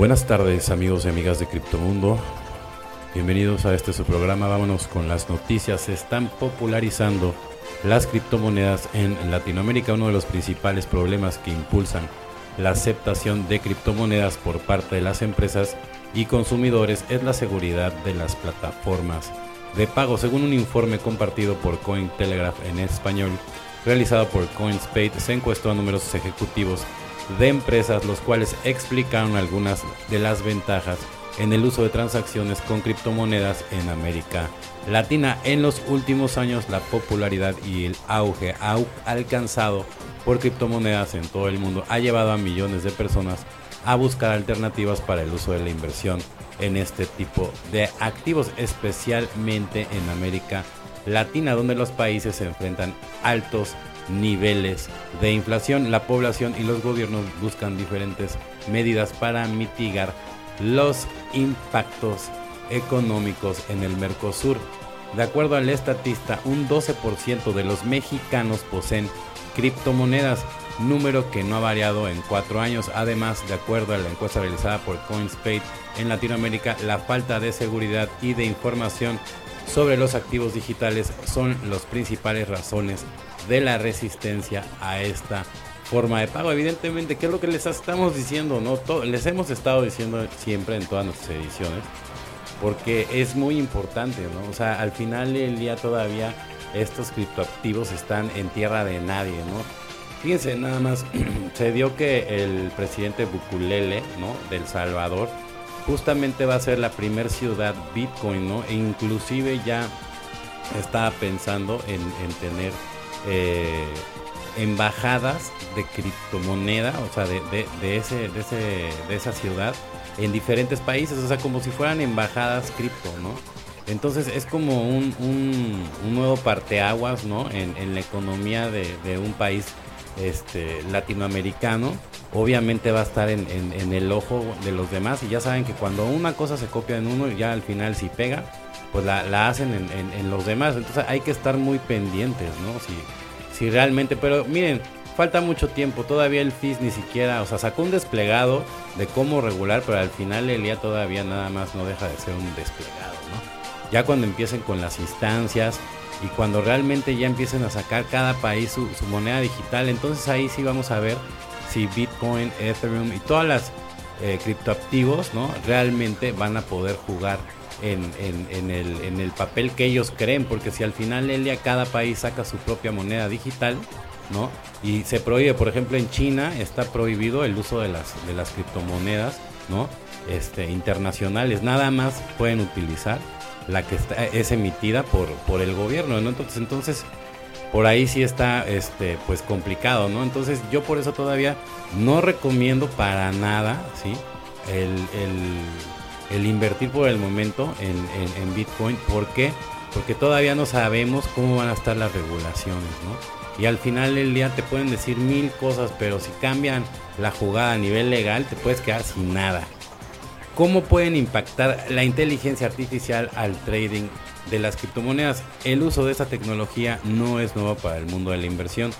Buenas tardes amigos y amigas de Criptomundo. Bienvenidos a este su programa. Vámonos con las noticias. Se están popularizando las criptomonedas en Latinoamérica. Uno de los principales problemas que impulsan la aceptación de criptomonedas por parte de las empresas y consumidores es la seguridad de las plataformas de pago. Según un informe compartido por Cointelegraph en español, realizado por CoinSpade, se encuestó a numerosos ejecutivos de empresas, los cuales explicaron algunas de las ventajas en el uso de transacciones con criptomonedas en América Latina. En los últimos años, la popularidad y el auge alcanzado por criptomonedas en todo el mundo ha llevado a millones de personas a buscar alternativas para el uso de la inversión en este tipo de activos, especialmente en América Latina, donde los países se enfrentan altos niveles de inflación. La población y los gobiernos buscan diferentes medidas para mitigar los impactos económicos en el Mercosur. De acuerdo al estatista, un 12% de los mexicanos poseen criptomonedas, número que no ha variado en cuatro años. Además, de acuerdo a la encuesta realizada por CoinSpade en Latinoamérica, la falta de seguridad y de información sobre los activos digitales son las principales razones de la resistencia a esta forma de pago. Evidentemente, ¿qué es lo que les estamos diciendo? No, les hemos estado diciendo siempre en todas nuestras ediciones, porque es muy importante, ¿no? O sea, al final del día todavía estos criptoactivos están en tierra de nadie, ¿no? Fíjense, nada más, se dio que el presidente Bukulele, ¿no? Del Salvador, justamente va a ser la primera ciudad Bitcoin, ¿no? E inclusive ya estaba pensando en, tener eh, embajadas de criptomoneda, o sea, de, ese, de, ese, de esa ciudad en diferentes países, o sea, como si fueran embajadas cripto, ¿no? Entonces es como un, nuevo parteaguas, ¿no? En, la economía de, un país este, latinoamericano. Obviamente va a estar en, el ojo de los demás y ya saben que cuando una cosa se copia en uno, ya al final si pega, pues la, hacen en, los demás. Entonces hay que estar muy pendientes, ¿no? Si, si realmente, pero miren, falta mucho tiempo, todavía el FIS ni siquiera, o sea, sacó un desplegado de cómo regular, pero al final el día todavía nada más no deja de ser un desplegado, ¿no? ya cuando empiecen con las instancias y cuando realmente ya empiecen a sacar cada país su, moneda digital, entonces ahí sí vamos a ver si Bitcoin, Ethereum y todas las eh, criptoactivos ¿no? realmente van a poder jugar en, el, papel que ellos creen, porque si al final el día cada país saca su propia moneda digital, ¿no? Y se prohíbe, por ejemplo, en China está prohibido el uso de las, de las criptomonedas, ¿no? Este, internacionales, nada más pueden utilizar la que está, es emitida por, por el gobierno, ¿no? Entonces, entonces, por ahí sí está este, pues complicado, ¿no? Entonces yo por eso todavía no recomiendo para nada, ¿sí? El, invertir por el momento en, en, Bitcoin. ¿Por qué? Porque todavía no sabemos cómo van a estar las regulaciones, ¿no? Y al final del día te pueden decir mil cosas, pero si cambian la jugada a nivel legal, te puedes quedar sin nada. ¿Cómo pueden impactar la inteligencia artificial al trading de las criptomonedas? El uso de esta tecnología no es nuevo para el mundo de la inversión,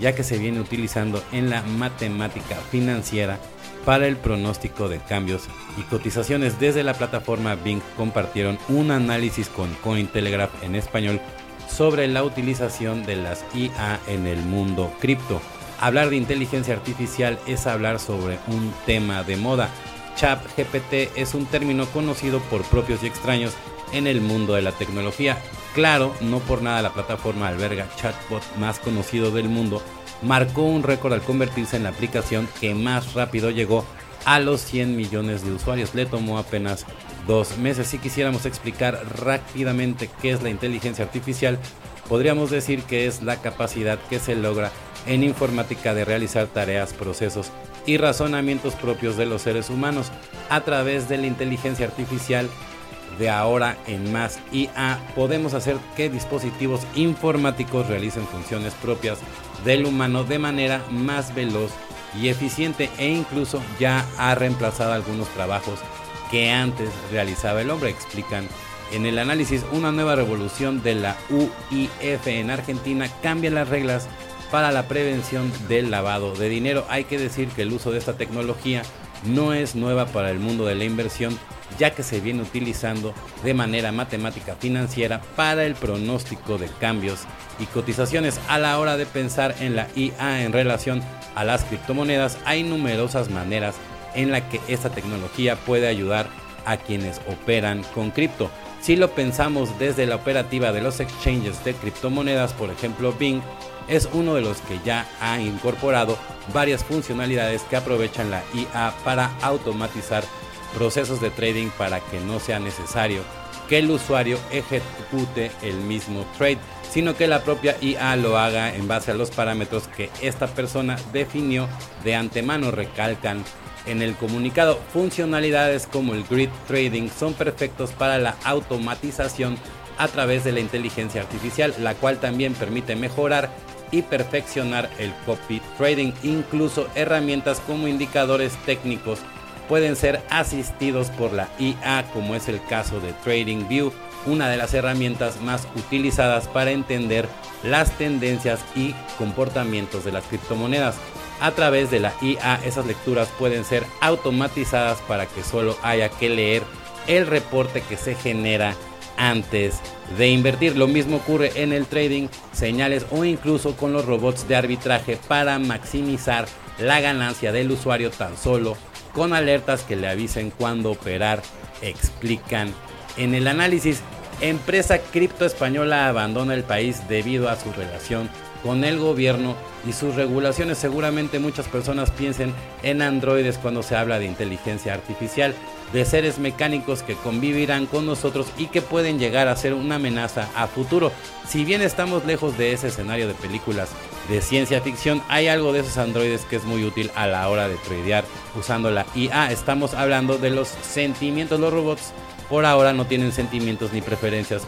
ya que se viene utilizando en la matemática financiera para el pronóstico de cambios y cotizaciones. Desde la plataforma Bing compartieron un análisis con Cointelegraph en español sobre la utilización de las IA en el mundo cripto. Hablar de inteligencia artificial es hablar sobre un tema de moda GPT es un término conocido por propios y extraños en el mundo de la tecnología. Claro, no por nada la plataforma alberga chatbot más conocido del mundo marcó un récord al convertirse en la aplicación que más rápido llegó a los 100 millones de usuarios. Le tomó apenas dos meses. Si quisiéramos explicar rápidamente qué es la inteligencia artificial, podríamos decir que es la capacidad que se logra en informática de realizar tareas, procesos y razonamientos propios de los seres humanos a través de la inteligencia artificial de ahora en más IA podemos hacer que dispositivos informáticos realicen funciones propias del humano de manera más veloz y eficiente e incluso ya ha reemplazado algunos trabajos que antes realizaba el hombre, explican en el análisis. Una nueva revolución de la UIF en Argentina cambia las reglas para la prevención del lavado de dinero. Hay que decir que el uso de esta tecnología no es nueva para el mundo de la inversión, ya que se viene utilizando de manera matemática financiera para el pronóstico de cambios y cotizaciones. A la hora de pensar en la IA en relación a las criptomonedas, hay numerosas maneras en la que esta tecnología puede ayudar a quienes operan con cripto. Si lo pensamos desde la operativa de los exchanges de criptomonedas, por ejemplo Bing, es uno de los que ya ha incorporado varias funcionalidades que aprovechan la IA para automatizar procesos de trading para que no sea necesario que el usuario ejecute el mismo trade, sino que la propia IA lo haga en base a los parámetros que esta persona definió de antemano, recalcan en el comunicado. Funcionalidades como el grid trading son perfectos para la automatización a través de la inteligencia artificial, la cual también permite mejorar y perfeccionar el copy trading. Incluso herramientas como indicadores técnicos pueden ser asistidos por la IA, como es el caso de TradingView, una de las herramientas más utilizadas para entender las tendencias y comportamientos de las criptomonedas. A través de la IA, esas lecturas pueden ser automatizadas para que solo haya que leer el reporte que se genera antes de invertir. Lo mismo ocurre en el trading, señales o incluso con los robots de arbitraje para maximizar la ganancia del usuario tan solo con alertas que le avisen cuándo operar, explican. En el análisis, empresa cripto española abandona el país debido a su relación con el gobierno y sus regulaciones. Seguramente muchas personas piensen en androides cuando se habla de inteligencia artificial, de seres mecánicos que convivirán con nosotros y que pueden llegar a ser una amenaza a futuro. Si bien estamos lejos de ese escenario de películas de ciencia ficción, hay algo de esos androides que es muy útil a la hora de tradear usando la IA. Estamos hablando de los sentimientos. Los robots por ahora no tienen sentimientos ni preferencias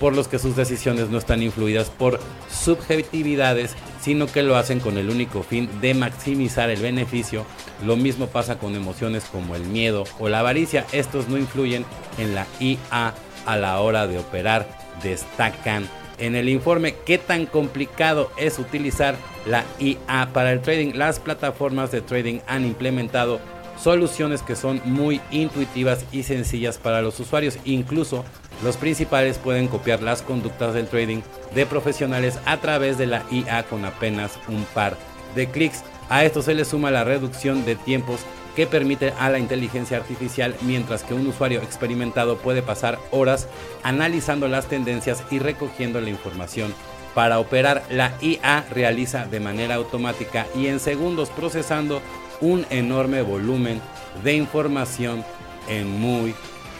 por los que sus decisiones no están influidas por subjetividades, sino que lo hacen con el único fin de maximizar el beneficio. Lo mismo pasa con emociones como el miedo o la avaricia. Estos no influyen en la IA a la hora de operar, destacan en el informe qué tan complicado es utilizar la IA para el trading. Las plataformas de trading han implementado soluciones que son muy intuitivas y sencillas para los usuarios. Incluso los principales pueden copiar las conductas del trading de profesionales a través de la IA con apenas un par de clics. A esto se le suma la reducción de tiempos que permite a la inteligencia artificial, mientras que un usuario experimentado puede pasar horas analizando las tendencias y recogiendo la información. Para operar, la IA realiza de manera automática y en segundos procesando un enorme volumen de información en muy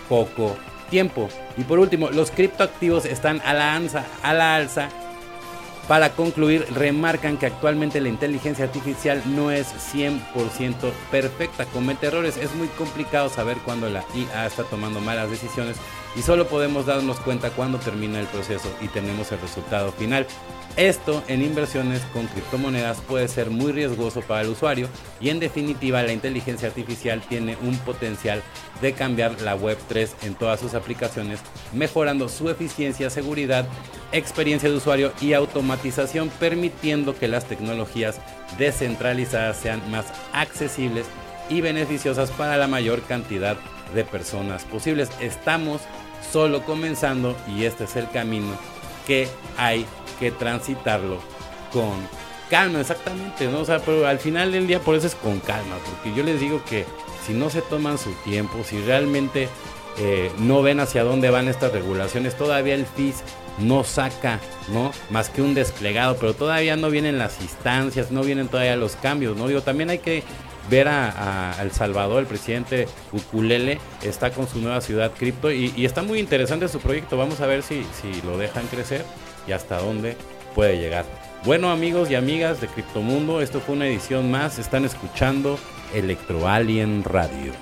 poco tiempo. Y por último, los criptoactivos están a la, alza, a la alza. Para concluir, remarcan que actualmente la inteligencia artificial no es 100% perfecta, comete errores, es muy complicado saber cuándo la IA está tomando malas decisiones y solo podemos darnos cuenta cuando termina el proceso y tenemos el resultado final. Esto en inversiones con criptomonedas puede ser muy riesgoso para el usuario y en definitiva la inteligencia artificial tiene un potencial de cambiar la Web3 en todas sus aplicaciones, mejorando su eficiencia, seguridad, experiencia de usuario y automatización, permitiendo que las tecnologías descentralizadas sean más accesibles y beneficiosas para la mayor cantidad de personas posibles. Estamos solo comenzando y este es el camino que hay que transitarlo con calma, exactamente, ¿no? O sea, pero al final del día por eso es con calma, porque yo les digo que si no se toman su tiempo, si realmente eh, no ven hacia dónde van estas regulaciones, todavía el FIS no saca, ¿no? Más que un desplegado, pero todavía no vienen las instancias, no vienen todavía los cambios, ¿no? Digo, también hay que ver a, El Salvador, el presidente Ukulele, está con su nueva ciudad cripto y, y, está muy interesante su proyecto. Vamos a ver si, si lo dejan crecer y hasta dónde puede llegar. Bueno amigos y amigas de Criptomundo, esto fue una edición más. Están escuchando Electro Alien Radio.